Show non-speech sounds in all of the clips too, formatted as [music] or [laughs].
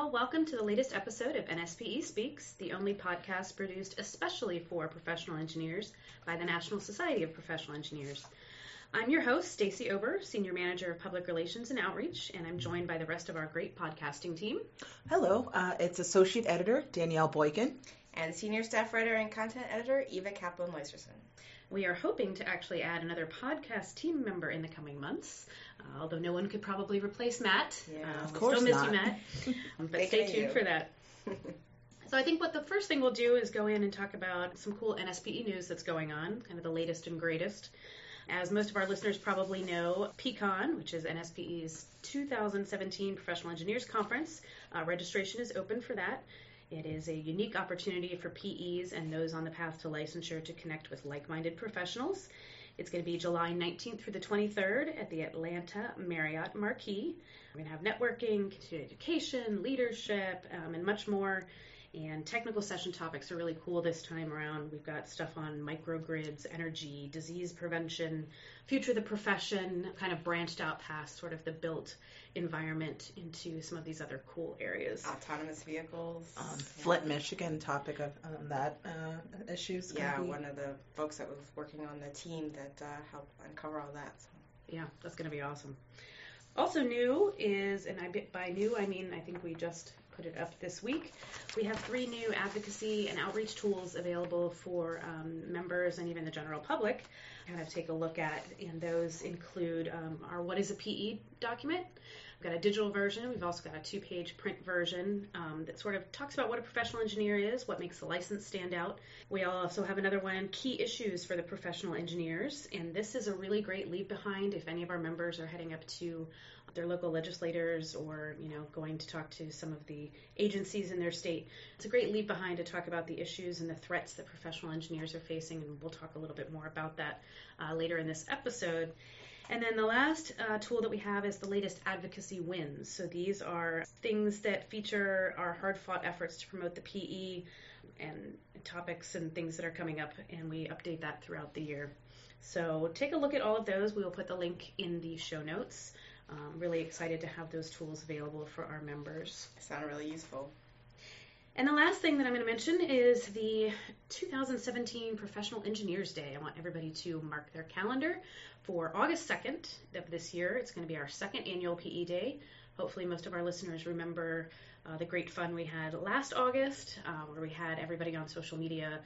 all. Welcome to the latest episode of NSPE Speaks, the only podcast produced especially for professional engineers by the National Society of Professional Engineers. I'm your host, Stacy Ober, Senior Manager of Public Relations and Outreach, and I'm joined by the rest of our great podcasting team. Hello, uh, it's Associate Editor Danielle Boykin. And Senior Staff Writer and Content Editor Eva Kaplan Leisterson. We are hoping to actually add another podcast team member in the coming months, uh, although no one could probably replace Matt. Yeah, uh, of course still miss not. you, Matt. [laughs] But stay tuned you. for that. [laughs] So I think what the first thing we'll do is go in and talk about some cool NSPE news that's going on, kind of the latest and greatest. As most of our listeners probably know, PECON, which is NSPE's 2017 Professional Engineers Conference, uh, registration is open for that. It is a unique opportunity for PEs and those on the path to licensure to connect with like minded professionals. It's going to be July 19th through the 23rd at the Atlanta Marriott Marquis. We're going to have networking, continuing education, leadership, um, and much more. And technical session topics are really cool this time around. We've got stuff on microgrids, energy, disease prevention, future of the profession, kind of branched out past sort of the built environment into some of these other cool areas. Autonomous vehicles. Um, Yeah. Flint, Michigan topic of um, that uh, issues. Yeah, be- one of the folks that was working on the team that uh, helped uncover all that. So. Yeah, that's going to be awesome. Also new is, and I by new I mean I think we just put it up this week. We have three new advocacy and outreach tools available for um, members and even the general public. Kind of take a look at, and those include um, our "What is a PE" document. We've got a digital version. We've also got a two-page print version um, that sort of talks about what a professional engineer is, what makes the license stand out. We also have another one, key issues for the professional engineers, and this is a really great leave behind if any of our members are heading up to their local legislators or you know going to talk to some of the agencies in their state. It's a great leave behind to talk about the issues and the threats that professional engineers are facing, and we'll talk a little bit more about that uh, later in this episode. And then the last uh, tool that we have is the latest advocacy wins. So these are things that feature our hard fought efforts to promote the PE and topics and things that are coming up, and we update that throughout the year. So take a look at all of those. We will put the link in the show notes. Um, really excited to have those tools available for our members. Sound really useful. And the last thing that I'm going to mention is the 2017 Professional Engineers Day. I want everybody to mark their calendar for August 2nd of this year. It's going to be our second annual PE Day. Hopefully, most of our listeners remember uh, the great fun we had last August, uh, where we had everybody on social media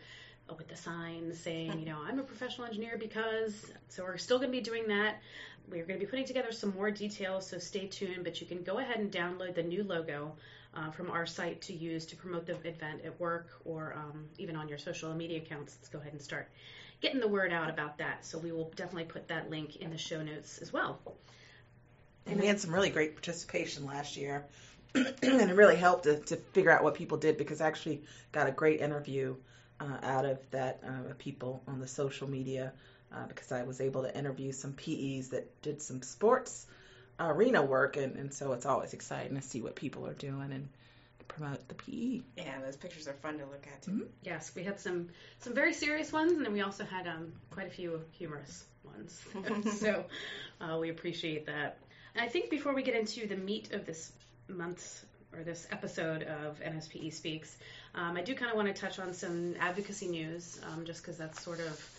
with the signs saying, you know, I'm a professional engineer because. So we're still going to be doing that. We're going to be putting together some more details, so stay tuned. But you can go ahead and download the new logo uh, from our site to use to promote the event at work or um, even on your social media accounts. Let's go ahead and start getting the word out about that. So we will definitely put that link in the show notes as well. And we had some really great participation last year, [clears throat] and it really helped to, to figure out what people did because I actually got a great interview uh, out of that uh, people on the social media uh, because I was able to interview some PEs that did some sports arena work, and, and so it's always exciting to see what people are doing and promote the. PE. Yeah, those pictures are fun to look at too. Mhm. Yes, we had some some very serious ones, and then we also had um, quite a few humorous ones. [laughs] so uh, we appreciate that. And I think before we get into the meat of this month's or this episode of NSPE Speaks, um, I do kind of want to touch on some advocacy news, um, just because that's sort of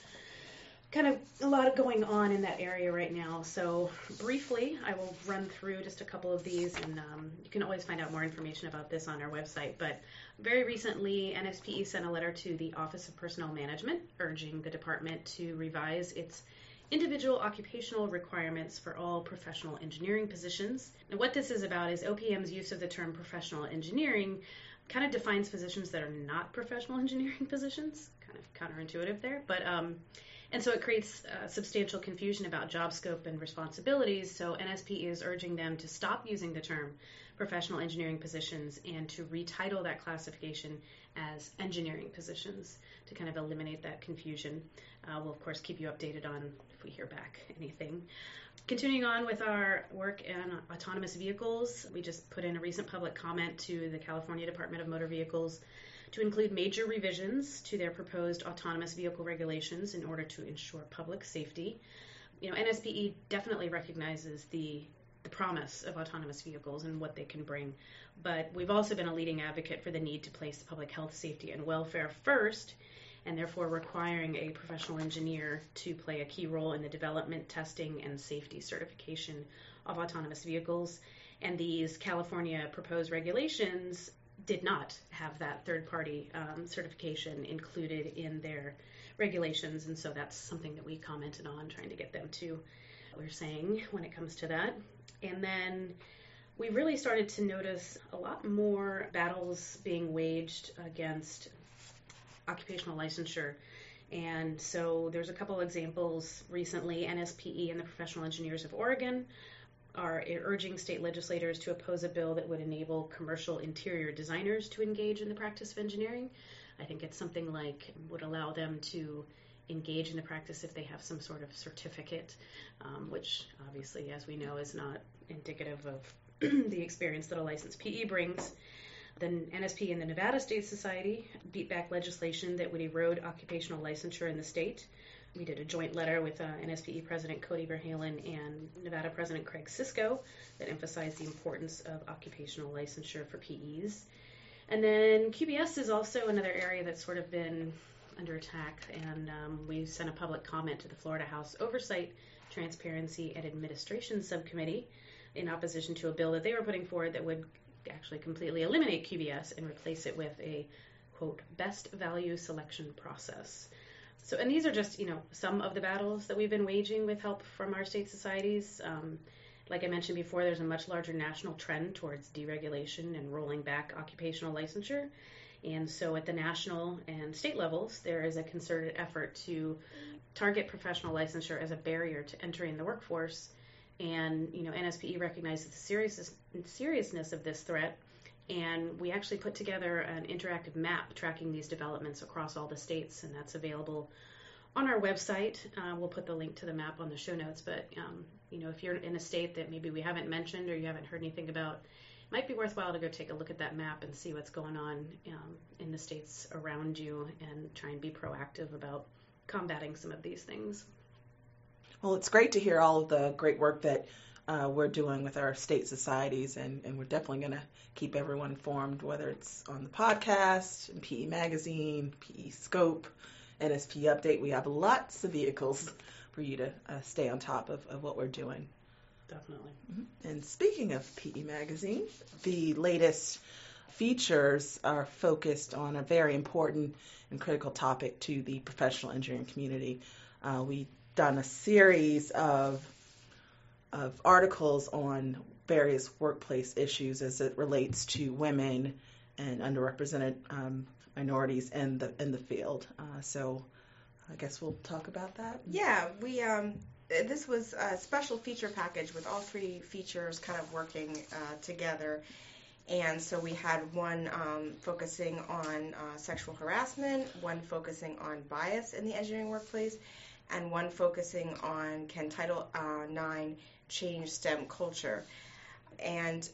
kind of a lot of going on in that area right now. So briefly, I will run through just a couple of these, and um, you can always find out more information about this on our website. But very recently, NSPE sent a letter to the Office of Personnel Management urging the department to revise its individual occupational requirements for all professional engineering positions. And what this is about is OPM's use of the term professional engineering kind of defines positions that are not professional [laughs] engineering positions. Kind of counterintuitive there, but um, and so it creates uh, substantial confusion about job scope and responsibilities. So NSP is urging them to stop using the term professional engineering positions and to retitle that classification as engineering positions to kind of eliminate that confusion. Uh, we'll, of course, keep you updated on if we hear back anything. Continuing on with our work in autonomous vehicles, we just put in a recent public comment to the California Department of Motor Vehicles to include major revisions to their proposed autonomous vehicle regulations in order to ensure public safety. You know, NSPE definitely recognizes the the promise of autonomous vehicles and what they can bring. But we've also been a leading advocate for the need to place public health, safety, and welfare first, and therefore requiring a professional engineer to play a key role in the development, testing, and safety certification of autonomous vehicles. And these California proposed regulations did not have that third party um, certification included in their regulations, and so that's something that we commented on, trying to get them to we're saying when it comes to that. And then we really started to notice a lot more battles being waged against occupational licensure. And so there's a couple examples recently. NSPE and the Professional Engineers of Oregon are urging state legislators to oppose a bill that would enable commercial interior designers to engage in the practice of engineering. I think it's something like would allow them to engage in the practice if they have some sort of certificate, um, which obviously, as we know, is not indicative of [clears throat] the experience that a licensed PE brings. The NSP and the Nevada State Society beat back legislation that would erode occupational licensure in the state. We did a joint letter with uh, NSPE President Kodi Verhalen and Nevada President Craig Cisco that emphasized the importance of occupational licensure for PEs. And then QBS is also another area that's sort of been under attack, and um, we sent a public comment to the Florida House Oversight, Transparency, and Administration Subcommittee in opposition to a bill that they were putting forward that would actually completely eliminate QBS and replace it with a quote best value selection process. So, and these are just you know some of the battles that we've been waging with help from our state societies. Um, like I mentioned before, there's a much larger national trend towards deregulation and rolling back occupational licensure. And so at the national and state levels, there is a concerted effort to target professional licensure as a barrier to entering the workforce. And, you know, NSPE recognizes the serious, seriousness of this threat. And we actually put together an interactive map tracking these developments across all the states, and that's available on our website. Uh, we'll put the link to the map on the show notes. But, um, you know, if you're in a state that maybe we haven't mentioned or you haven't heard anything about, it might be worthwhile to go take a look at that map and see what's going on um, in the states around you and try and be proactive about combating some of these things. Well, it's great to hear all of the great work that uh, we're doing with our state societies, and, and we're definitely going to keep everyone informed, whether it's on the podcast, PE Magazine, PE Scope, NSP Update. We have lots of vehicles [laughs] for you to uh, stay on top of, of what we're doing definitely. Mm-hmm. And speaking of PE Magazine, the latest features are focused on a very important and critical topic to the professional engineering community. Uh, we've done a series of of articles on various workplace issues as it relates to women and underrepresented um, minorities in the in the field. Uh, so, I guess we'll talk about that. Yeah, we um, this was a special feature package with all three features kind of working uh, together. And so we had one um, focusing on uh, sexual harassment, one focusing on bias in the engineering workplace, and one focusing on can Title uh, IX change STEM culture. And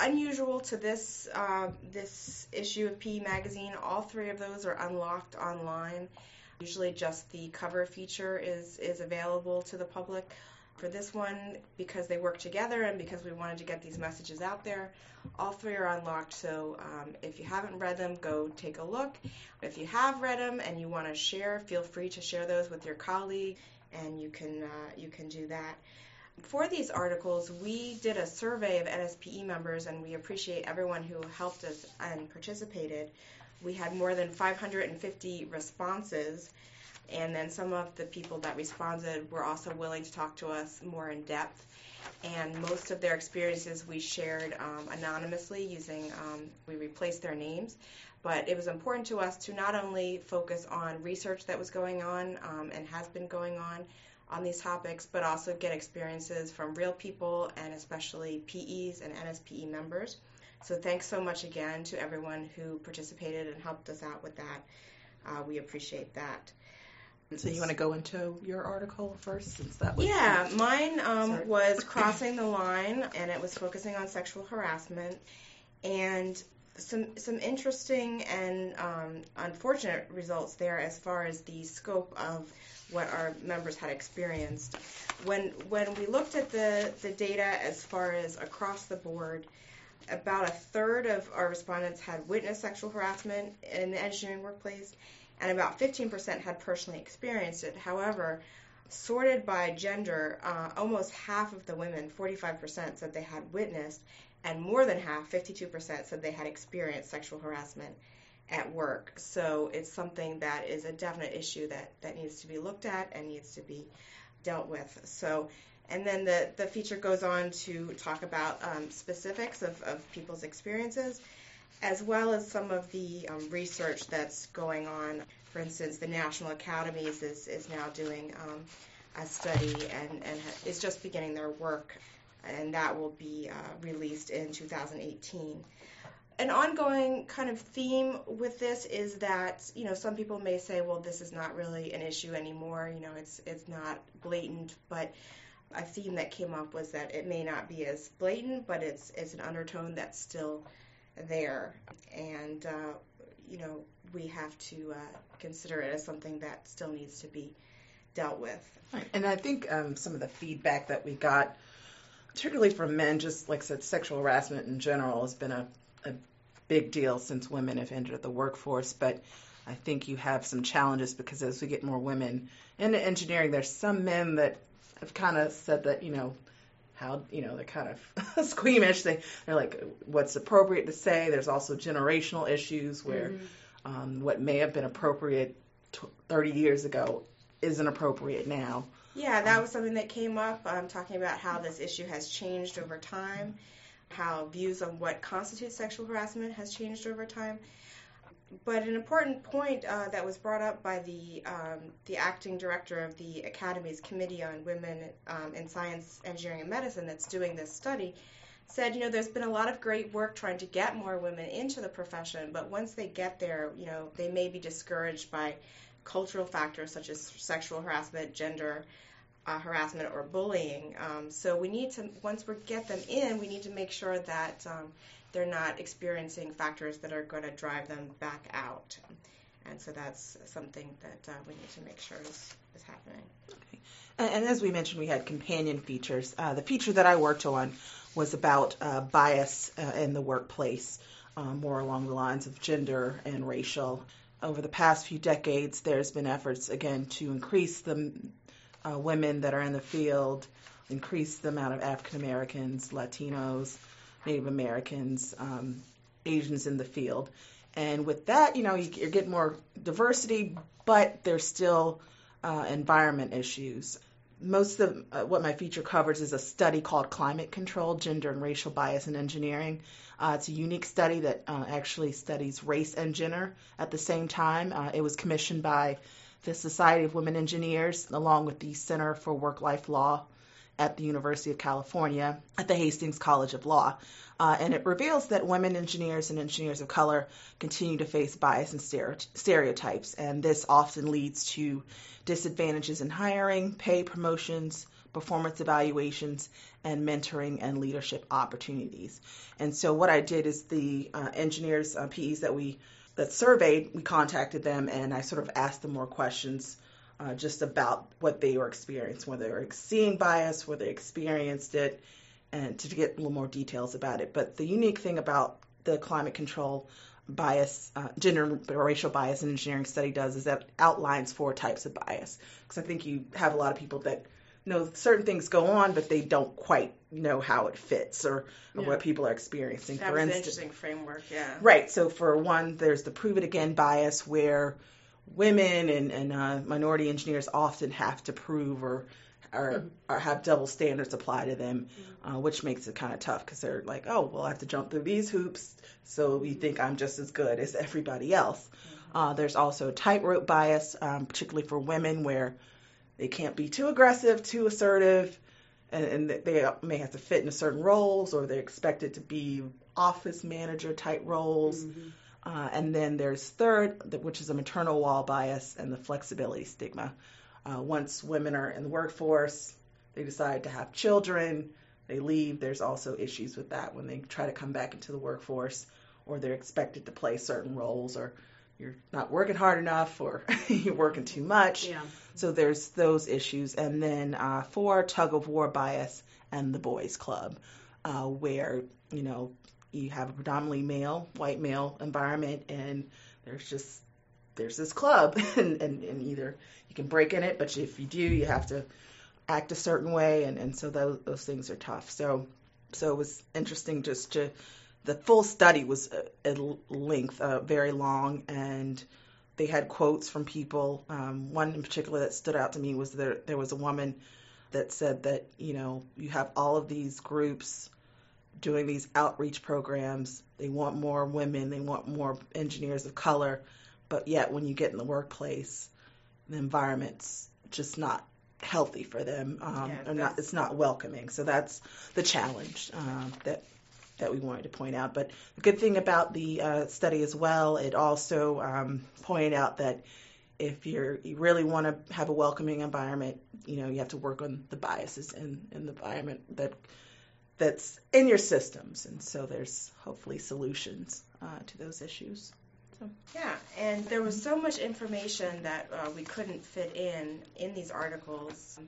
unusual to this uh, this issue of PE Magazine, all three of those are unlocked online. Usually just the cover feature is, is available to the public. For this one, because they work together and because we wanted to get these messages out there, all three are unlocked. So um, if you haven't read them, go take a look. If you have read them and you want to share, feel free to share those with your colleague, and you can uh, you can do that. For these articles, we did a survey of NSPE members, and we appreciate everyone who helped us and participated we had more than 550 responses, and then some of the people that responded were also willing to talk to us more in depth. And most of their experiences we shared um, anonymously using, um, we replaced their names. But it was important to us to not only focus on research that was going on um, and has been going on on these topics, but also get experiences from real people and especially PEs and NSPE members. So thanks so much again to everyone who participated and helped us out with that. Uh, we appreciate that. So you want to go into your article first, since that was yeah, mine um, was crossing the line, and it was focusing on sexual harassment. And some some interesting and um, unfortunate results there as far as the scope of what our members had experienced. When when we looked at the, the data as far as across the board, about a third of our respondents had witnessed sexual harassment in the engineering workplace, and about 15% had personally experienced it. However, sorted by gender, uh, almost half of the women, 45%, said they had witnessed, and more than half, 52%, said they had experienced sexual harassment at work. So it's something that is a definite issue that, that needs to be looked at and needs to be dealt with. So, and then the, the feature goes on to talk about um, specifics of, of people's experiences, as well as some of the um, research that's going on. For instance, the National Academies is, is now doing um, a study and, and is just beginning their work, and that will be uh, released in 2018 an ongoing kind of theme with this is that you know some people may say well this is not really an issue anymore you know it's it's not blatant but a theme that came up was that it may not be as blatant but it's it's an undertone that's still there. And uh, you know we have to uh, consider it as something that still needs to be dealt with. Right. and i think um, some of the feedback that we got particularly from men just like I said sexual harassment in general has been a a big deal since women have entered the workforce, but I think you have some challenges because as we get more women into engineering, there's some men that have kind of said that, you know, how, you know, they're kind of [laughs] squeamish. They, they're like, what's appropriate to say? There's also generational issues where mm-hmm. um, what may have been appropriate t- 30 years ago isn't appropriate now. Yeah, that was something that came up, um, talking about how this issue has changed over time how views on what constitutes sexual harassment has changed over time. But an important point uh, that was brought up by the um, the acting director of the Academy's Committee on Women um, in Science, Engineering, and Medicine that's doing this study said, you know, there's been a lot of great work trying to get more women into the profession, but once they get there, you know, they may be discouraged by cultural factors such as sexual harassment, gender, uh, harassment or bullying. Um, so we need to, once we get them in, we need to make sure that um, they're not experiencing factors that are going to drive them back out. And so that's something that uh, we need to make sure is, is happening. Okay. And, and, as we mentioned, we had companion features. Uh, the feature that I worked on was about uh, bias uh, in the workplace, um, more along the lines of gender and racial. Over the past few decades, there's been efforts again to increase the uh, women that are in the field, increase the amount of African Americans, Latinos, Native Americans, um, Asians in the field. And with that, you know, you, you get more diversity, but there's still uh, environment issues. Most of uh, what my feature covers is a study called Climate Control, Gender and Racial Bias in Engineering. Uh, it's a unique study that uh, actually studies race and gender at the same time. Uh, it was commissioned by the Society of Women Engineers, along with the Center for Work Life Law at the University of California at the Hastings College of Law. Uh, and it reveals that women engineers and engineers of color continue to face bias and stereotypes, and this often leads to disadvantages in hiring, pay promotions, performance evaluations, and mentoring and leadership opportunities. And so, what I did is the uh, engineers, uh, PEs that we that surveyed, we contacted them and I sort of asked them more questions uh, just about what they were experiencing, whether they were seeing bias, whether they experienced it, and to get a little more details about it. But the unique thing about the climate control bias, uh, gender racial bias in engineering study does is that outlines four types of bias. Because I think you have a lot of people that know certain things go on, but they don't quite know how it fits or, or yeah. what people are experiencing. That for was instance, an interesting framework, yeah. Right. So for one, there's the prove it again bias where women and, and uh, minority engineers often have to prove or or, mm-hmm. or have double standards apply to them, mm-hmm. uh, which makes it kind of tough because they're like, oh, well, I have to jump through these hoops, so you think I'm just as good as everybody else. Mm-hmm. Uh, there's also tightrope bias, um, particularly for women, where they can't be too aggressive, too assertive, and, and they may have to fit into certain roles, or they're expected to be office manager type roles. Mm-hmm. Uh, and then there's third, which is a maternal wall bias and the flexibility stigma. Uh, once women are in the workforce, they decide to have children, they leave. There's also issues with that when they try to come back into the workforce, or they're expected to play certain roles, or you're not working hard enough, or [laughs] you're working too much. Yeah. So there's those issues, and then uh, for tug of war bias and the boys club, uh, where you know you have a predominantly male, white male environment, and there's just there's this club, [laughs] and, and, and either you can break in it, but if you do, you have to act a certain way, and, and so those, those things are tough. So so it was interesting just to the full study was at length, uh, very long, and they had quotes from people. Um, one in particular that stood out to me was there there was a woman that said that you know you have all of these groups doing these outreach programs. They want more women, they want more engineers of color, but yet when you get in the workplace, the environment's just not healthy for them. Um, Yeah, not, it's not welcoming. So that's the challenge um, that that we wanted to point out. But the good thing about the uh, study as well, it also um, pointed out that if you're you really want to have a welcoming environment, you know, you have to work on the biases in, in the environment that that's in your systems, and so there's hopefully solutions uh, to those issues. Yeah, and there was so much information that uh, we couldn't fit in in these articles.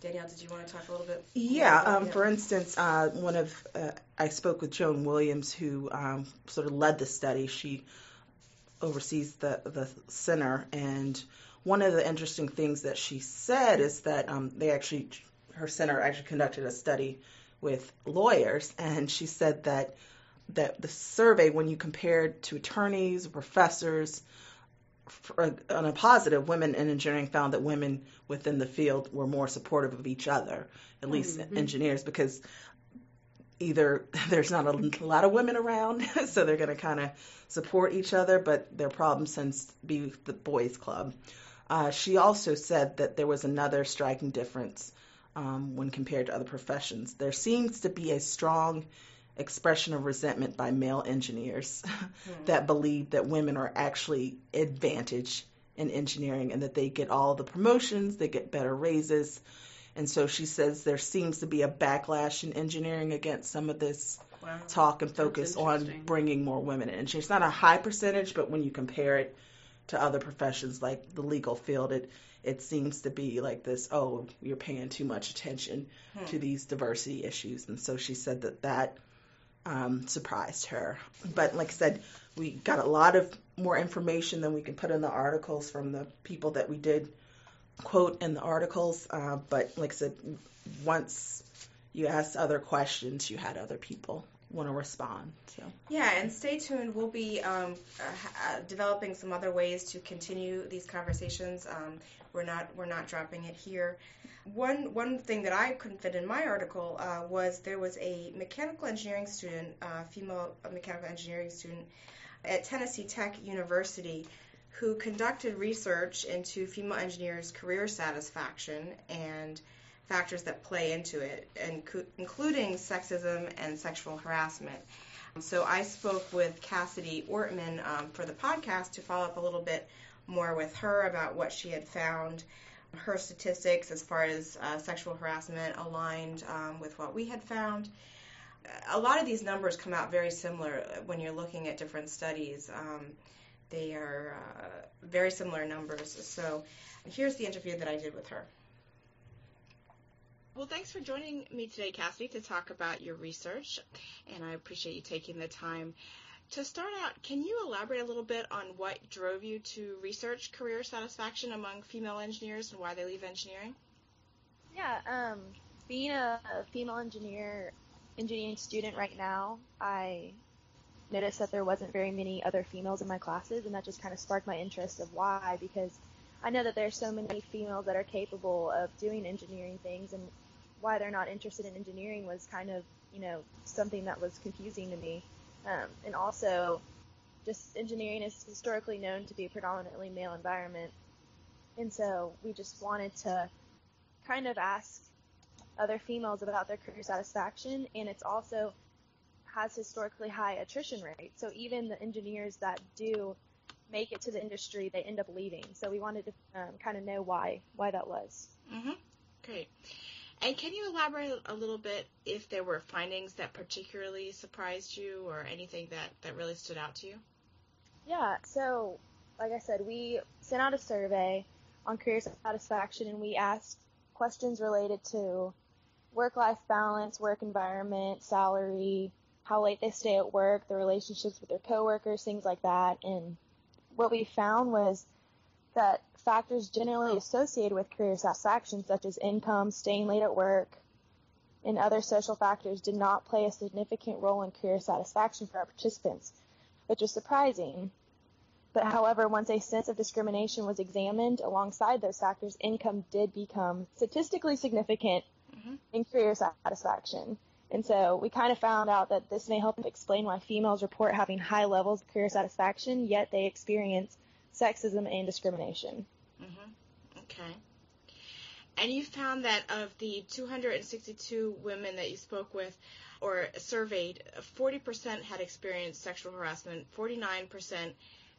Danielle, did you want to talk a little bit? Yeah, um, for instance, uh, one of uh, I spoke with Joan Williams, who um, sort of led the study. She oversees the the center, and one of the interesting things that she said is that um, they actually her center actually conducted a study with lawyers, and she said that that the survey, when you compared to attorneys, professors, for, on a positive, women in engineering found that women within the field were more supportive of each other, at least Mhm. engineers, because either [laughs] there's not a lot of women around, [laughs] so they're going to kind of support each other, but their problem tends to be the boys' club. Uh, she also said that there was another striking difference um, when compared to other professions. There seems to be a strong expression of resentment by male engineers [laughs] that believe that women are actually advantaged in engineering and that they get all the promotions, they get better raises. And so she says there seems to be a backlash in engineering against some of this Wow. talk and focus on bringing more women in. It's not a high percentage, but when you compare it to other professions like the legal field, it it seems to be like this. Oh, you're paying too much attention Hmm. to these diversity issues, and so she said that that um, surprised her. But like I said, we got a lot of more information than we can put in the articles from the people that we did quote in the articles. Uh, but like I said, once you asked other questions, you had other people want to respond. So Yeah, and stay tuned. We'll be um, uh, uh, developing some other ways to continue these conversations. Um, we're not we're not dropping it here. One one thing that I couldn't fit in my article uh, was there was a mechanical engineering student, uh, female mechanical engineering student at Tennessee Tech University, who conducted research into female engineers' career satisfaction and factors that play into it, including sexism and sexual harassment. So I spoke with Cassidy Ortman um, for the podcast to follow up a little bit more with her about what she had found. Her statistics as far as uh, sexual harassment aligned um, with what we had found. A lot of these numbers come out very similar when you're looking at different studies. Um, they are uh, very similar numbers. So here's the interview that I did with her. Well, thanks for joining me today, Cassidy, to talk about your research, and I appreciate you taking the time. To start out, can you elaborate a little bit on what drove you to research career satisfaction among female engineers and why they leave engineering? Yeah, um, being a, a female engineer, engineering student right now, I noticed that there wasn't very many other females in my classes, and that just kind of sparked my interest of why, because I know that there's so many females that are capable of doing engineering things, and why they're not interested in engineering was kind of, you know, something that was confusing to me. Um, and also, just engineering is historically known to be a predominantly male environment, and so we just wanted to kind of ask other females about their career satisfaction, and it's also has historically high attrition rates. So even the engineers that do make it to the industry, they end up leaving. So we wanted to um, kind of know why why that was. Mm-hmm. Great. And can you elaborate a little bit if there were findings that particularly surprised you or anything that, that really stood out to you? Yeah, so like I said, we sent out a survey on career satisfaction and we asked questions related to work life balance, work environment, salary, how late they stay at work, their relationships with their coworkers, things like that. And what we found was that factors generally associated with career satisfaction, such as income, staying late at work, and other social factors, did not play a significant role in career satisfaction for our participants, which was surprising. But however, once a sense of discrimination was examined alongside those factors, income did become statistically significant mm-hmm. in career satisfaction. And so we kind of found out that this may help explain why females report having high levels of career satisfaction, yet they experience sexism and discrimination. Mm-hmm. Okay. And you found that of the 262 women that you spoke with or surveyed, 40% had experienced sexual harassment, 49%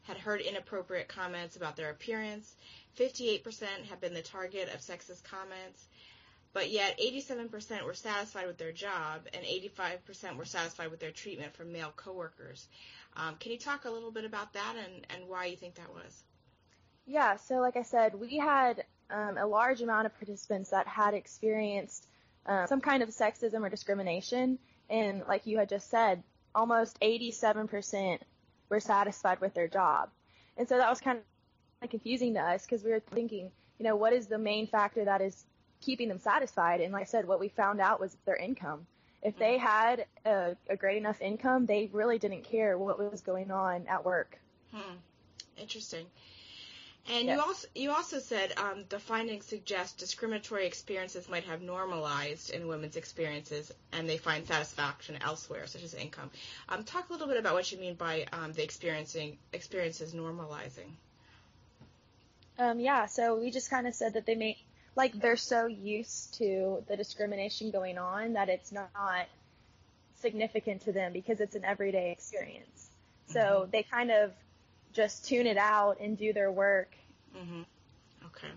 had heard inappropriate comments about their appearance, 58% had been the target of sexist comments, but yet 87% were satisfied with their job and 85% were satisfied with their treatment from male coworkers. Um, can you talk a little bit about that and, and why you think that was? Yeah, so like I said, we had um, a large amount of participants that had experienced uh, some kind of sexism or discrimination, and like you had just said, almost 87% were satisfied with their job. And so that was kind of confusing to us because we were thinking, you know, what is the main factor that is keeping them satisfied? And like I said, what we found out was their income. If they mm-hmm. had a, a great enough income, they really didn't care what was going on at work. Hmm. Interesting. And yes. you also you also said um, the findings suggest discriminatory experiences might have normalized in women's experiences, and they find satisfaction elsewhere, such as income. Um, talk a little bit about what you mean by um, the experiencing experiences normalizing. Um, yeah, so we just kind of said that they may like they're so used to the discrimination going on that it's not significant to them because it's an everyday experience. So mm-hmm. they kind of just tune it out and do their work. Mm-hmm. Okay.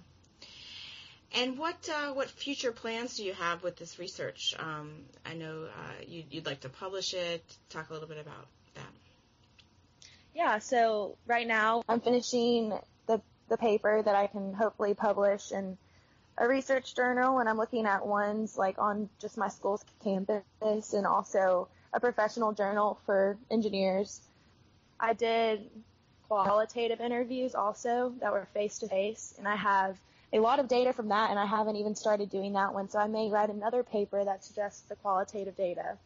And what uh, what future plans do you have with this research? Um, I know uh, you, would like to publish it. Talk a little bit about that. Yeah. So right now I'm finishing the the paper that I can hopefully publish in a research journal, and I'm looking at ones like on just my school's campus, and also a professional journal for engineers. I did qualitative interviews also that were face to face, and I have a lot of data from that, and I haven't even started doing that one. So I may write another paper that suggests the qualitative data,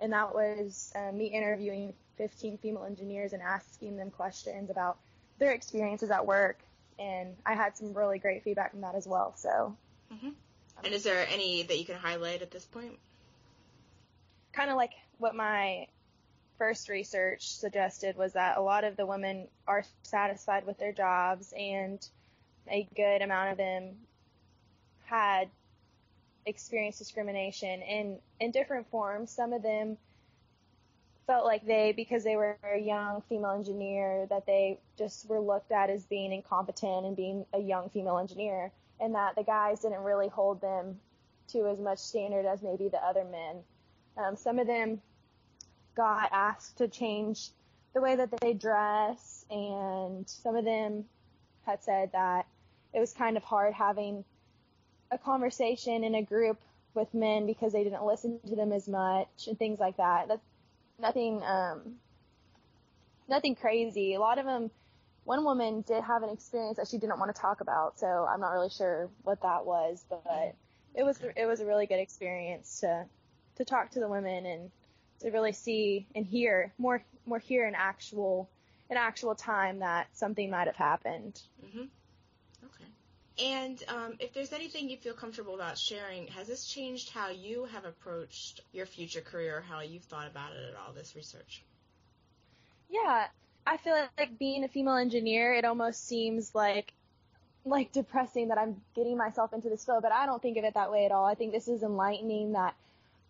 and that was uh, me interviewing 15 female engineers and asking them questions about their experiences at work, and I had some really great feedback from that as well. So. Mm-hmm. And is there any that you can highlight at this point? Kind of like what my first research suggested was that a lot of the women are satisfied with their jobs and a good amount of them had experienced discrimination in in different forms. Some of them felt like they, because they were a young female engineer, that they just were looked at as being incompetent and being a young female engineer, and that the guys didn't really hold them to as much standard as maybe the other men. Um, some of them got asked to change the way that they dress, and some of them had said that it was kind of hard having a conversation in a group with men because they didn't listen to them as much and things like that. That's nothing, um, nothing crazy. A lot of them, one woman did have an experience that she didn't want to talk about, so I'm not really sure what that was, but it was it was a really good experience to to talk to the women and to really see and hear more more hear an actual an actual time that something might have happened. Mm-hmm. Okay. And um, if there's anything you feel comfortable about sharing, has this changed how you have approached your future career, or how you've thought about it at all, this research? Yeah, I feel like being a female engineer, it almost seems like like depressing that I'm getting myself into this field, but I don't think of it that way at all. I think this is enlightening that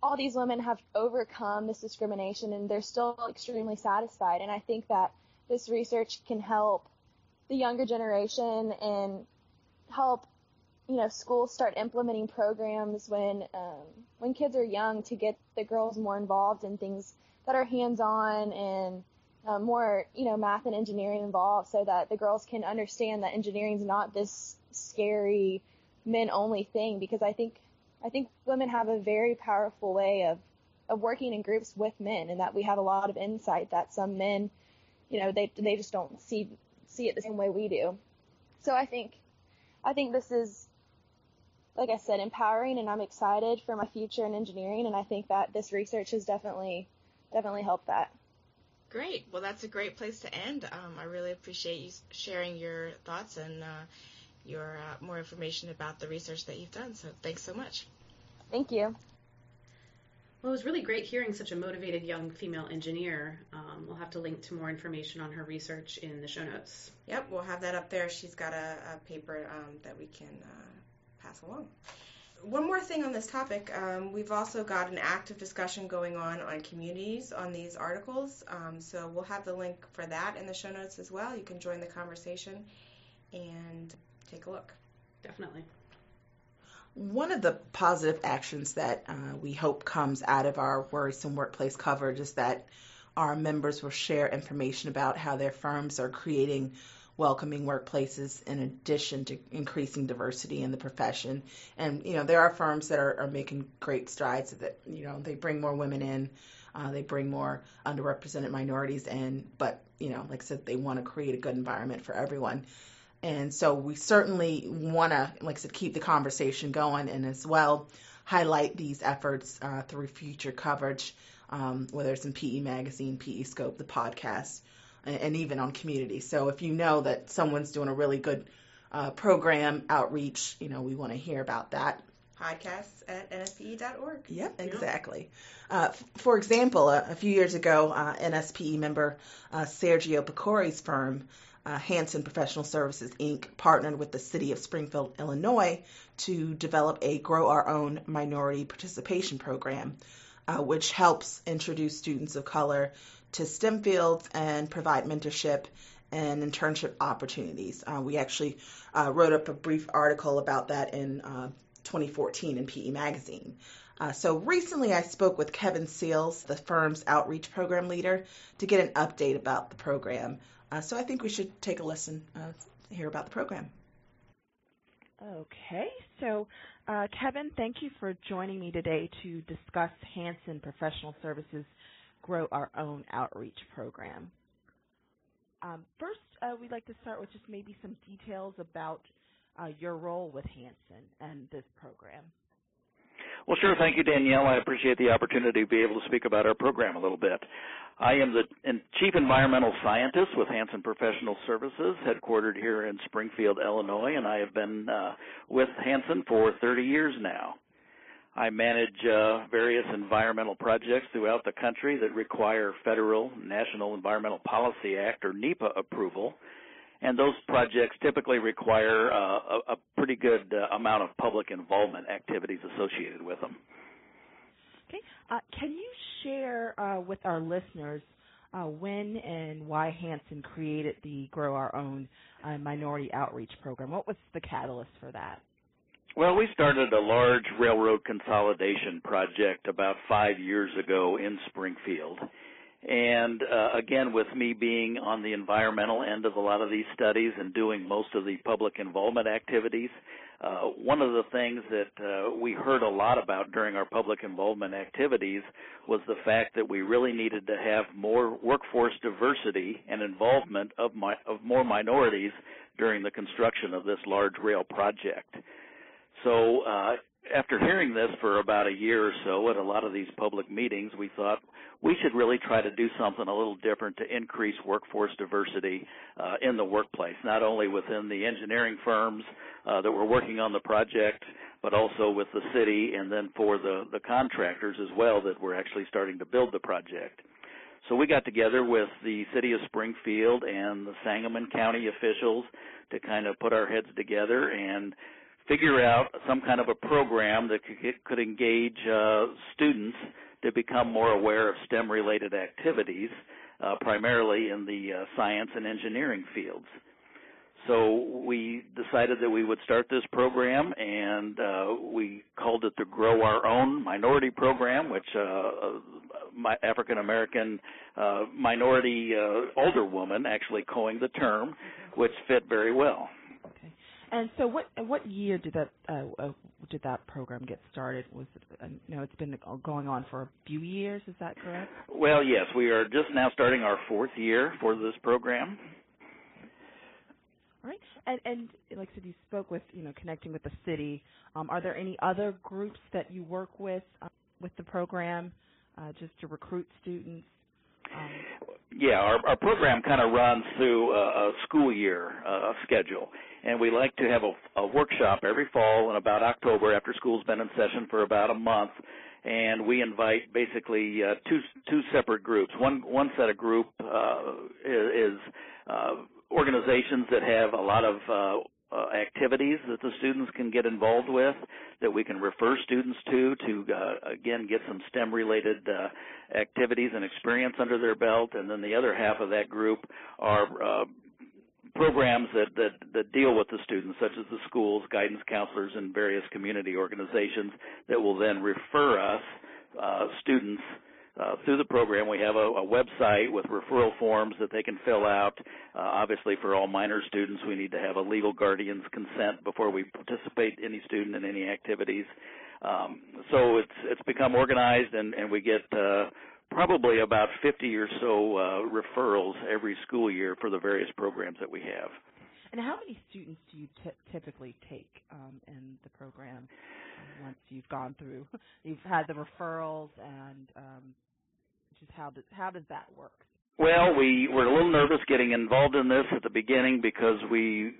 all these women have overcome this discrimination and they're still extremely satisfied. And I think that this research can help the younger generation and help you know schools start implementing programs when um, when kids are young to get the girls more involved in things that are hands-on and uh, more you know math and engineering involved, so that the girls can understand that engineering is not this scary men-only thing. Because I think I think women have a very powerful way of of working in groups with men, and that we have a lot of insight that some men, you know, they they just don't see see it the same way we do. So I think I think this is like I said, empowering, and I'm excited for my future in engineering. And I think that this research has definitely, definitely helped that. Great. Well, that's a great place to end. Um, I really appreciate you sharing your thoughts and uh, your uh, more information about the research that you've done. So thanks so much. Thank you. Well, it was really great hearing such a motivated young female engineer. Um, we'll have to link to more information on her research in the show notes. Yep, we'll have that up there. She's got a, a paper um, that we can uh, pass along. One more thing on this topic, um, we've also got an active discussion going on on communities on these articles. Um, so we'll have the link for that in the show notes as well. You can join the conversation and take a look. Definitely. One of the positive actions that uh, we hope comes out of our worrisome workplace coverage is that our members will share information about how their firms are creating welcoming workplaces in addition to increasing diversity in the profession. And, you know, there are firms that are, are making great strides that, you know, they bring more women in, uh, they bring more underrepresented minorities in, but, you know, like I said, they want to create a good environment for everyone. And so we certainly want to, like I said, keep the conversation going and as well highlight these efforts uh, through future coverage, um, whether it's in PE Magazine, PE Scope, the podcast, and, and, even on community. So if you know that someone's doing a really good uh, program outreach, you know, we want to hear about that. Podcasts at nspe.org. Yep, exactly. Uh, f- for example, a, a, few years ago, uh, NSPE member uh, Sergio Pecori's firm uh, Hanson Professional Services Inc. partnered with the City of Springfield, Illinois, to develop a Grow Our Own Minority Participation Program, uh, which helps introduce students of color to STEM fields and provide mentorship and internship opportunities. Uh, we actually uh, wrote up a brief article about that in uh, 2014 in PE Magazine. Uh, so recently I spoke with Kevin Seals, the firm's outreach program leader, to get an update about the program. Uh, so I think we should take a listen, uh, about the program. Okay, so uh, Kevin, thank you for joining me today to discuss Hanson Professional Services Grow Our Own Outreach Program. Um, first, uh, we'd like to start with just maybe some details about uh, your role with Hanson and this program. Well, sure. Thank you, Danielle. I appreciate the opportunity to be able to speak about our program a little bit. I am the Chief Environmental Scientist with Hanson Professional Services, headquartered here in Springfield, Illinois, and I have been uh, with Hanson for 30 years now. I manage uh, various environmental projects throughout the country that require federal National Environmental Policy Act or NEPA approval, and those projects typically require uh, a, a, pretty good uh, amount of public involvement activities associated with them. Okay. Uh, can you share uh, with our listeners uh, when and why Hanson created the Grow Our Own uh, Minority Outreach Program? What was the catalyst for that? Well, we started a large railroad consolidation project about five years ago in Springfield. And uh, again, with me being on the environmental end of a lot of these studies and doing most of the public involvement activities, uh, one of the things that uh, we heard a lot about during our public involvement activities was the fact that we really needed to have more workforce diversity and involvement of, of more minorities during the construction of this large rail project. So uh, after hearing this for about a year or so at a lot of these public meetings, we thought we should really try to do something a little different to increase workforce diversity uh, in the workplace, not only within the engineering firms uh, that were working on the project, but also with the city and then for the, the contractors as well that were actually starting to build the project. So we got together with the city of Springfield and the Sangamon County officials to kind of put our heads together and figure out some kind of a program that could, could engage uh, students to become more aware of STEM related activities, uh, primarily in the uh, science and engineering fields. So we decided that we would start this program, and uh, we called it the Grow Our Own Minority Program, which uh, uh my African American uh, minority older woman actually coined the term, which fit very well. And so, what what year did that uh, uh, did that program get started? Was it, uh, you know it's been going on for a few years? Is that correct? Well, yes, we are just now starting our fourth year for this program. All right, and and like I said, you spoke with you know connecting with the city. Um, are there any other groups that you work with uh, with the program, uh, just to recruit students? Um, yeah, our, our program kind of runs through a, a school year uh, schedule, and we like to have a, a workshop every fall in about October after school's been in session for about a month, and we invite basically uh, two two separate groups. One one set of group uh, is, uh, organizations that have a lot of uh, uh, activities that the students can get involved with that we can refer students to to uh, again get some STEM related uh, activities and experience under their belt. And then the other half of that group are uh, programs that, that that deal with the students such as the schools guidance counselors and various community organizations that will then refer us uh, students uh, through the program, we have a, a, website with referral forms that they can fill out. Uh, obviously, for all minor students, we need to have a legal guardian's consent before we participate any student in any activities. Um, so it's it's become organized, and, and we get uh, probably about 50 or so uh, referrals every school year for the various programs that we have. And how many students do you t- typically take um, in the program once you've gone through? [laughs] You've had the referrals, and um, just how does how does that work? Well, we were a little nervous getting involved in this at the beginning because we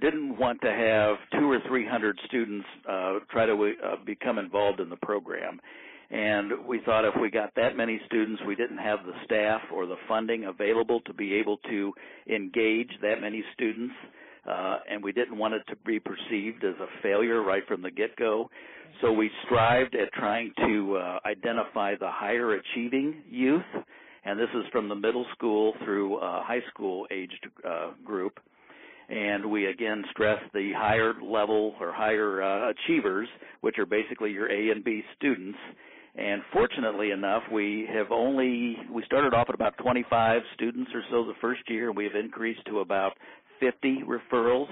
didn't want to have two or three hundred students uh, try to uh, become involved in the program. And we thought if we got that many students, we didn't have the staff or the funding available to be able to engage that many students. Uh, and we didn't want it to be perceived as a failure right from the get-go. So we strived at trying to uh, identify the higher achieving youth, and this is from the middle school through uh, high school aged uh, group. And we again stress the higher level or higher uh, achievers, which are basically your A and B students. And fortunately enough, we have only we started off at about 25 students or so the first year, and we have increased to about 50 referrals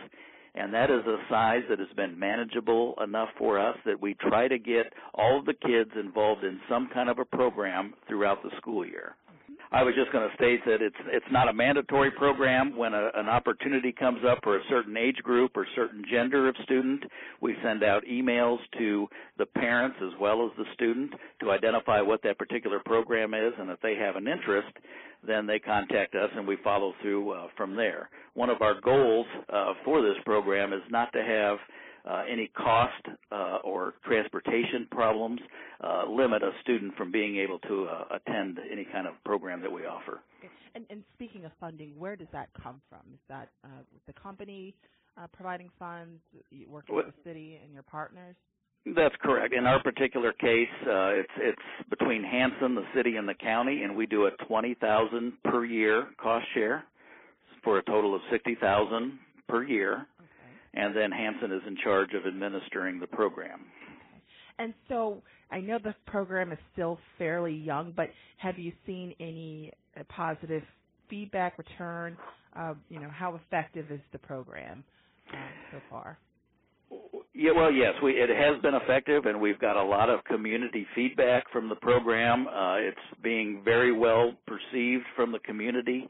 and that is a size that has been manageable enough for us that we try to get all of the kids involved in some kind of a program throughout the school year. I was just going to state that it's it's not a mandatory program. When a, an opportunity comes up for a certain age group or certain gender of student, we send out emails to the parents as well as the student to identify what that particular program is, and if they have an interest, then they contact us and we follow through uh, from there. One of our goals uh, for this program is not to have uh, any cost uh, or transportation problems uh, limit a student from being able to uh, attend any kind of program that we offer. Okay. And, and, speaking of funding, where does that come from? Is that uh, the company uh, providing funds, working with the city and your partners? That's correct. In our particular case, it's it's between Hanson, the city, and the county, and we do a twenty thousand per year cost share for a total of sixty thousand per year and then Hanson is in charge of administering the program. And so I know the program is still fairly young, but have you seen any uh, positive feedback return? Uh, you know, how effective is the program uh, so far? Yeah, well, yes, we, it has been effective, and we've got a lot of community feedback from the program. Uh, it's being very well perceived from the community.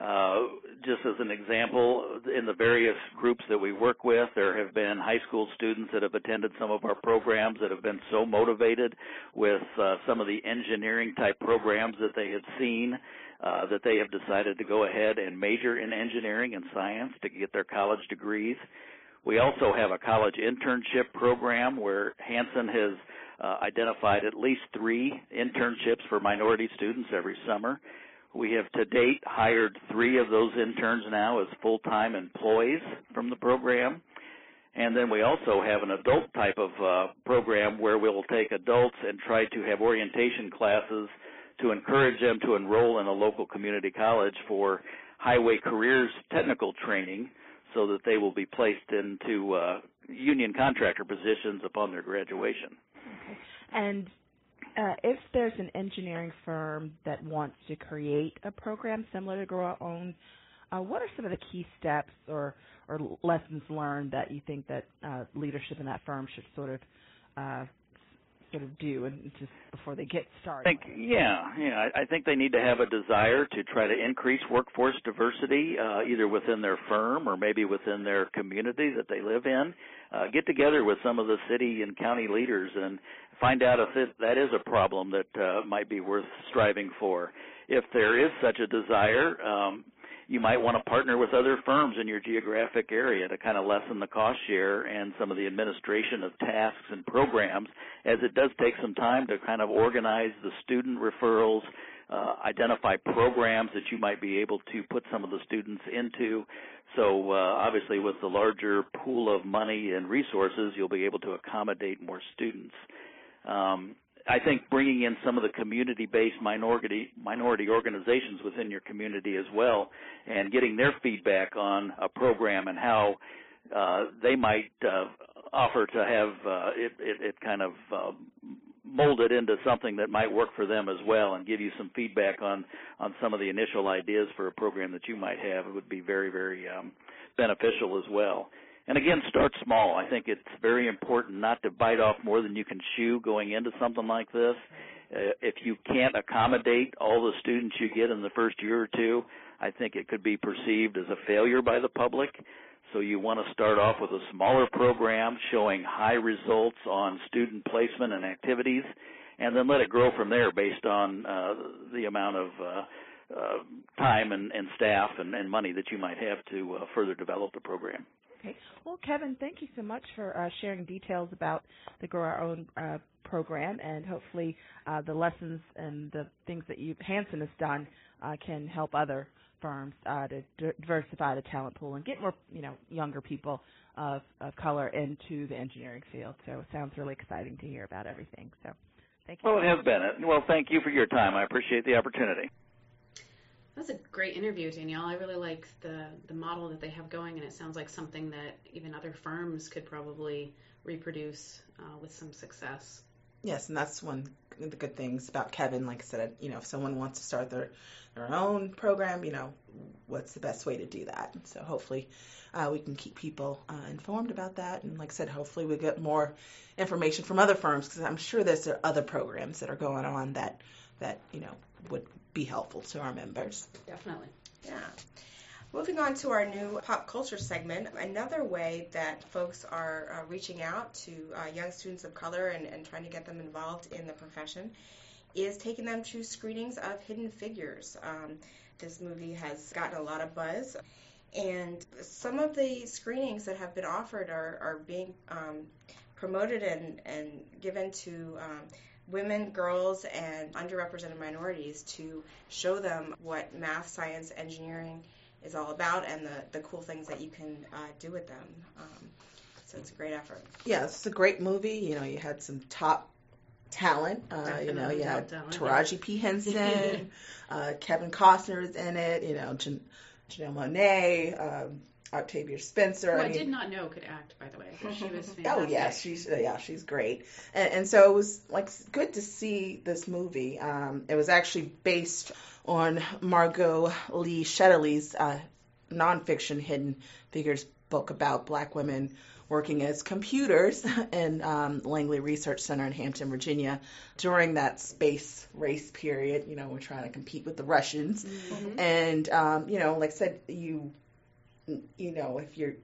Uh, just as an example, in the various groups that we work with, there have been high school students that have attended some of our programs that have been so motivated with uh, some of the engineering type programs that they had seen uh, that they have decided to go ahead and major in engineering and science to get their college degrees. We also have a college internship program where Hanson has uh, identified at least three internships for minority students every summer. We have to date hired three of those interns now as full-time employees from the program. And then we also have an adult type of uh, program where we'll take adults and try to have orientation classes to encourage them to enroll in a local community college for highway careers technical training so that they will be placed into uh, union contractor positions upon their graduation. Okay. And uh, if there's an engineering firm that wants to create a program similar to Grow Our Own, uh, what are some of the key steps or, or lessons learned that you think that uh, leadership in that firm should sort of uh, sort of do and just before they get started? I think, yeah, yeah. I, I think they need to have a desire to try to increase workforce diversity, uh, either within their firm or maybe within their community that they live in. Uh, get together with some of the city and county leaders and find out if that is a problem that uh, might be worth striving for. If there is such a desire, um, you might want to partner with other firms in your geographic area to kind of lessen the cost share and some of the administration of tasks and programs as it does take some time to kind of organize the student referrals, uh, identify programs that you might be able to put some of the students into. So uh, obviously with the larger pool of money and resources, you'll be able to accommodate more students. Um, I think bringing in some of the community-based minority minority organizations within your community as well, and getting their feedback on a program and how uh, they might uh, offer to have uh, it, it, it kind of uh, molded into something that might work for them as well, and give you some feedback on on some of the initial ideas for a program that you might have. It would be very very um, beneficial as well. And again, start small. I think it's very important not to bite off more than you can chew going into something like this. Uh, if you can't accommodate all the students you get in the first year or two, I think it could be perceived as a failure by the public. So you want to start off with a smaller program showing high results on student placement and activities, and then let it grow from there based on uh, the amount of uh, uh, time and, and staff and, and money that you might have to uh, further develop the program. Okay. Well, Kevin, thank you so much for uh, sharing details about the Grow Our Own uh, program, and hopefully uh, the lessons and the things that you Hanson has done uh, can help other firms uh, to diversify the talent pool and get more, you know, younger people of, of color into the engineering field. So it sounds really exciting to hear about everything. So thank you. Well, it has been. Well, thank you for your time. I appreciate the opportunity. That's a great interview, Danielle. I really like the the model that they have going, and it sounds like something that even other firms could probably reproduce uh, with some success. Yes, and that's one of the good things about Kevin. Like I said, you know, if someone wants to start their their own program, you know, what's the best way to do that? So hopefully, uh, we can keep people uh, informed about that. And like I said, hopefully we get more information from other firms because I'm sure there's other programs that are going on that that you know would be helpful to our members. Definitely. Yeah. Moving on to our new pop culture segment, another way that folks are uh, reaching out to uh, young students of color and, and trying to get them involved in the profession is taking them to screenings of Hidden Figures. Um, this movie has gotten a lot of buzz, and some of the screenings that have been offered are, are being um, promoted and, and given to um, women, girls, and underrepresented minorities to show them what math, science, engineering is all about and the, the cool things that you can uh, do with them. Um, so it's a great effort. Yeah, it's a great movie. You know, you had some top talent. Uh, you know, you had Taraji P. Henson, [laughs] uh, Kevin Costner is in it. You know, Jan- Janelle Monáe, um, Octavia Spencer. Who I, I mean, did not know could act, by the way. She [laughs] was fantastic. Oh yeah, she's uh, yeah, she's great. And, and, so it was like good to see this movie. Um, it was actually based on Margot Lee Shetterly's uh, nonfiction Hidden Figures book about black women working as computers [laughs] in um, Langley Research Center in Hampton, Virginia, during that space race period. You know, we're trying to compete with the Russians, mm-hmm. and um, you know, like I said, you you know, if you're,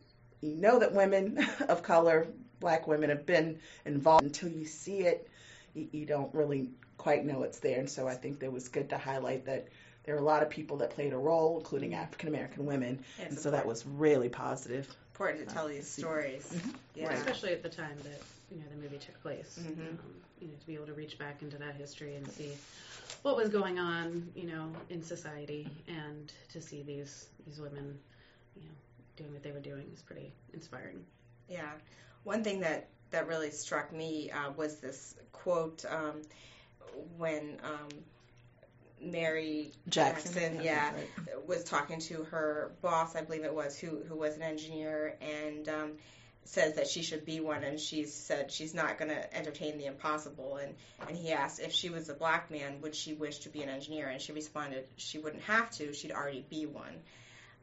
you know that women [laughs] of color, black women, have been involved until you see it, you, you don't really quite know it's there. And so I think that was good to highlight that there are a lot of people that played a role, including African American women, and so that was really positive. Important to tell these stories, mm-hmm. yeah. especially at the time that you know the movie took place. Mm-hmm. Um, you know, to be able to reach back into that history and see what was going on, you know, in society, and to see these these women you know, doing what they were doing was pretty inspiring. Yeah. One thing that, that really struck me uh, was this quote um, when um, Mary Jackson. Jackson, yeah, was talking to her boss, I believe it was, who who was an engineer, and um, says that she should be one, and she said she's not going to entertain the impossible. And and he asked if she was a black man, would she wish to be an engineer? And she responded she wouldn't have to; she'd already be one.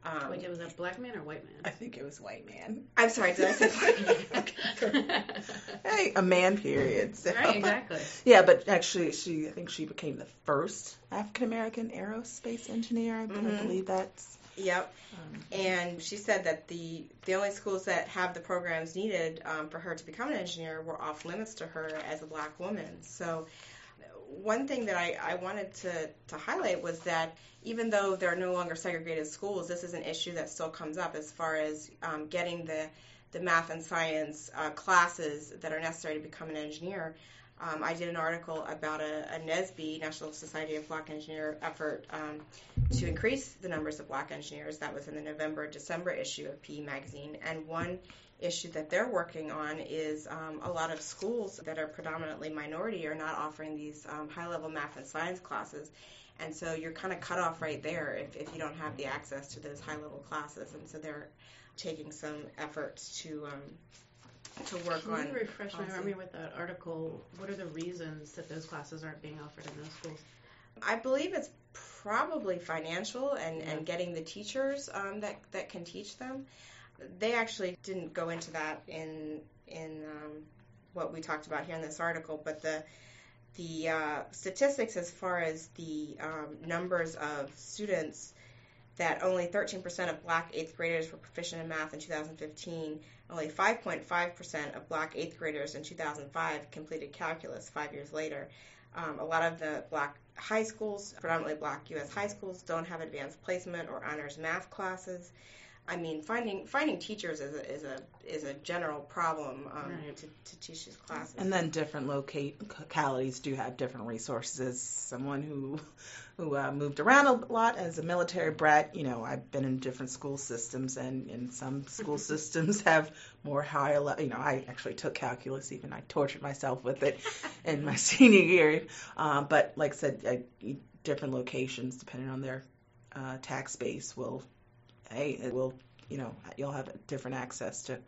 Um, Wait, it was a black man or white man? I think it was white man. I'm sorry, did I say black man? [laughs] hey, a man period. So. Right, exactly. Yeah, but actually, she I think she became the first African American aerospace engineer. Mm-hmm. I believe that's. Yep. Um, and she said that the the only schools that have the programs needed um, for her to become an engineer were off limits to her as a black woman. So one thing that I, I wanted to, to highlight was that even though there are no longer segregated schools, this is an issue that still comes up as far as um, getting the, the math and science uh, classes that are necessary to become an engineer. Um, I did an article about a, a, National Society of Black Engineer effort um, to increase the numbers of black engineers. That was in the November December issue of PE Magazine. And one issue that they're working on is um, a lot of schools that are predominantly minority are not offering these um, high level math and science classes. And so you're kind of cut off right there if, if you don't have the access to those high level classes. And so they're taking some efforts to um, to work Can on. Can you refresh my memory with that article? What are the reasons that those classes aren't being offered in those schools? I believe it's probably financial and, yeah. and getting the teachers um, that that can teach them they actually didn't go into that in in um, what we talked about here in this article, but the the uh, statistics as far as the um, numbers of students that only 13% of black eighth graders were proficient in math in 2015. Only 5.5% of black eighth graders in 2005 completed calculus five years later. Um, a lot of the black high schools, predominantly black U.S. high schools, don't have advanced placement or honors math classes. I mean, finding finding teachers is a is a is a general problem um, right. to, to teach these classes. And then different localities do have different resources. Someone who who uh, moved around a lot as a military brat, you know, I've been in different school systems, and and some school [laughs] systems have more higher. Le- you know, I actually took calculus, even I tortured myself with it [laughs] in my senior year. Uh, but like I said, I, different locations, depending on their uh, tax base, will hey, it will, you know, you'll have different access to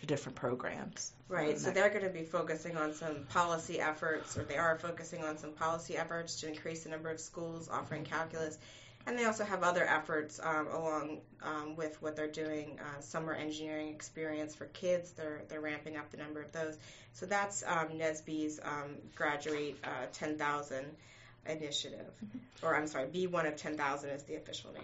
to different programs. Right. So they're going to be focusing on some policy efforts, or they are focusing on some policy efforts to increase the number of schools offering calculus. And they also have other efforts um, along um, with what they're doing, uh, summer engineering experience for kids. They're they're ramping up the number of those. So that's um, NSBE's um, graduate uh, 10,000 initiative, mm-hmm. or I'm sorry, B1 of 10,000 is the official name.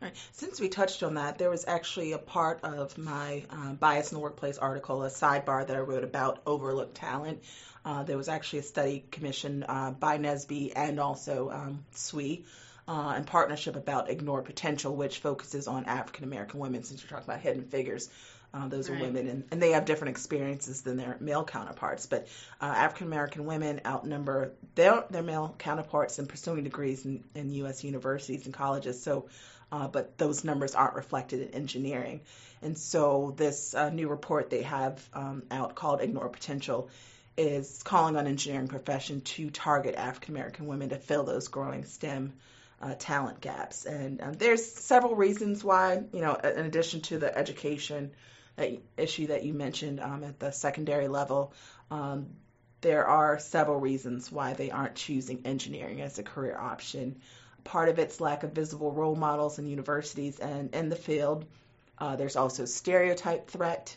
Right. Since we touched on that, there was actually a part of my uh, Bias in the Workplace article, a sidebar that I wrote about overlooked talent. Uh, there was actually a study commissioned uh, by NSBE and also um, SWE uh, in partnership about ignored potential, which focuses on African American women, since you're talking about hidden figures. Uh, those right. are women, and, and they have different experiences than their male counterparts. But uh, African American women outnumber their, their male counterparts in pursuing degrees in, in U.S. universities and colleges. So uh, but those numbers aren't reflected in engineering. And so this uh, new report they have um, out called Ignore Potential is calling on engineering profession to target African American women to fill those growing STEM uh, talent gaps. And um, there's several reasons why, you know, in addition to the education that, issue that you mentioned um, at the secondary level, um, there are several reasons why they aren't choosing engineering as a career option part of its lack of visible role models in universities and in the field. Uh, there's also stereotype threat,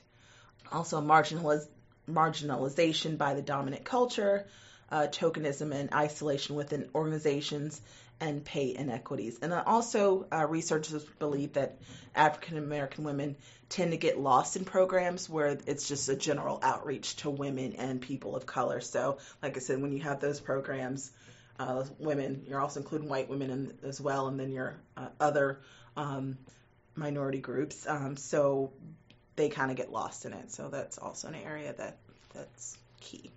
also marginaliz- marginalization by the dominant culture, uh, tokenism and isolation within organizations, and pay inequities. And also, uh, researchers believe that African American women tend to get lost in programs where it's just a general outreach to women and people of color. So, like I said, when you have those programs, uh, women. You're also including white women in, as well, and then your uh, other um, minority groups. Um, so they kind of get lost in it. So that's also an area that that's key.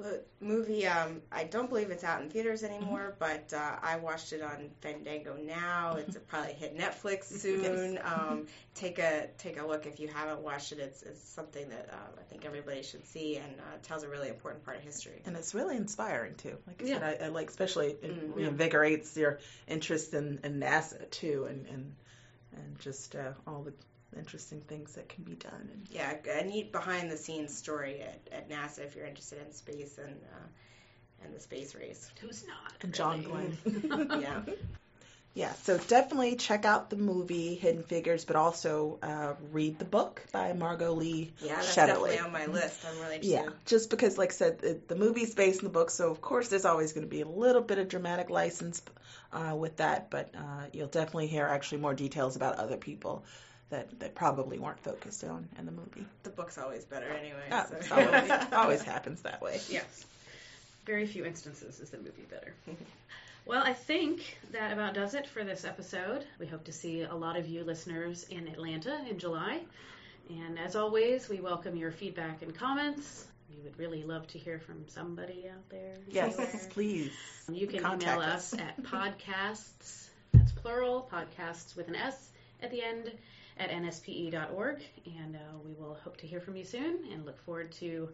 The movie, um, I don't believe it's out in theaters anymore, but uh, I watched it on Fandango now. It's probably hit Netflix [laughs] soon. Um, take a take a look if you haven't watched it. It's, it's something that uh, I think everybody should see and uh, tells a really important part of history. And it's really inspiring too. Like I Yeah. said, I, I like especially it Mm, yeah. reinvigorates your interest in, in NASA too, and and and just uh, all the interesting things that can be done. And Yeah, a neat behind the scenes story at, at NASA if you're interested in space and uh, and the space race. Who's not? And John really? Glenn. [laughs] Yeah. Yeah, so definitely check out the movie Hidden Figures, but also uh, read the book by Margot Lee Yeah, that's Shetterly. definitely on my list. I'm really interested. Yeah, just because, like I said, it, the movie's based in the book, so of course there's always going to be a little bit of dramatic license uh, with that, but uh, you'll definitely hear actually more details about other people that, that probably weren't focused on in the movie. The book's always better anyway. Ah, so. always, always happens that way. [laughs] Yes. Very few instances is the movie better. [laughs] Well, I think that about does it for this episode. We hope to see a lot of you listeners in Atlanta in July. And as always, we welcome your feedback and comments. We would really love to hear from somebody out there. Yes, anywhere. please. You can Contact email us. us at [laughs] podcasts, that's plural, podcasts with an S at the end, at nspe.org. And uh, we will hope to hear from you soon and look forward to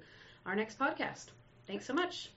our next podcast. Thanks so much.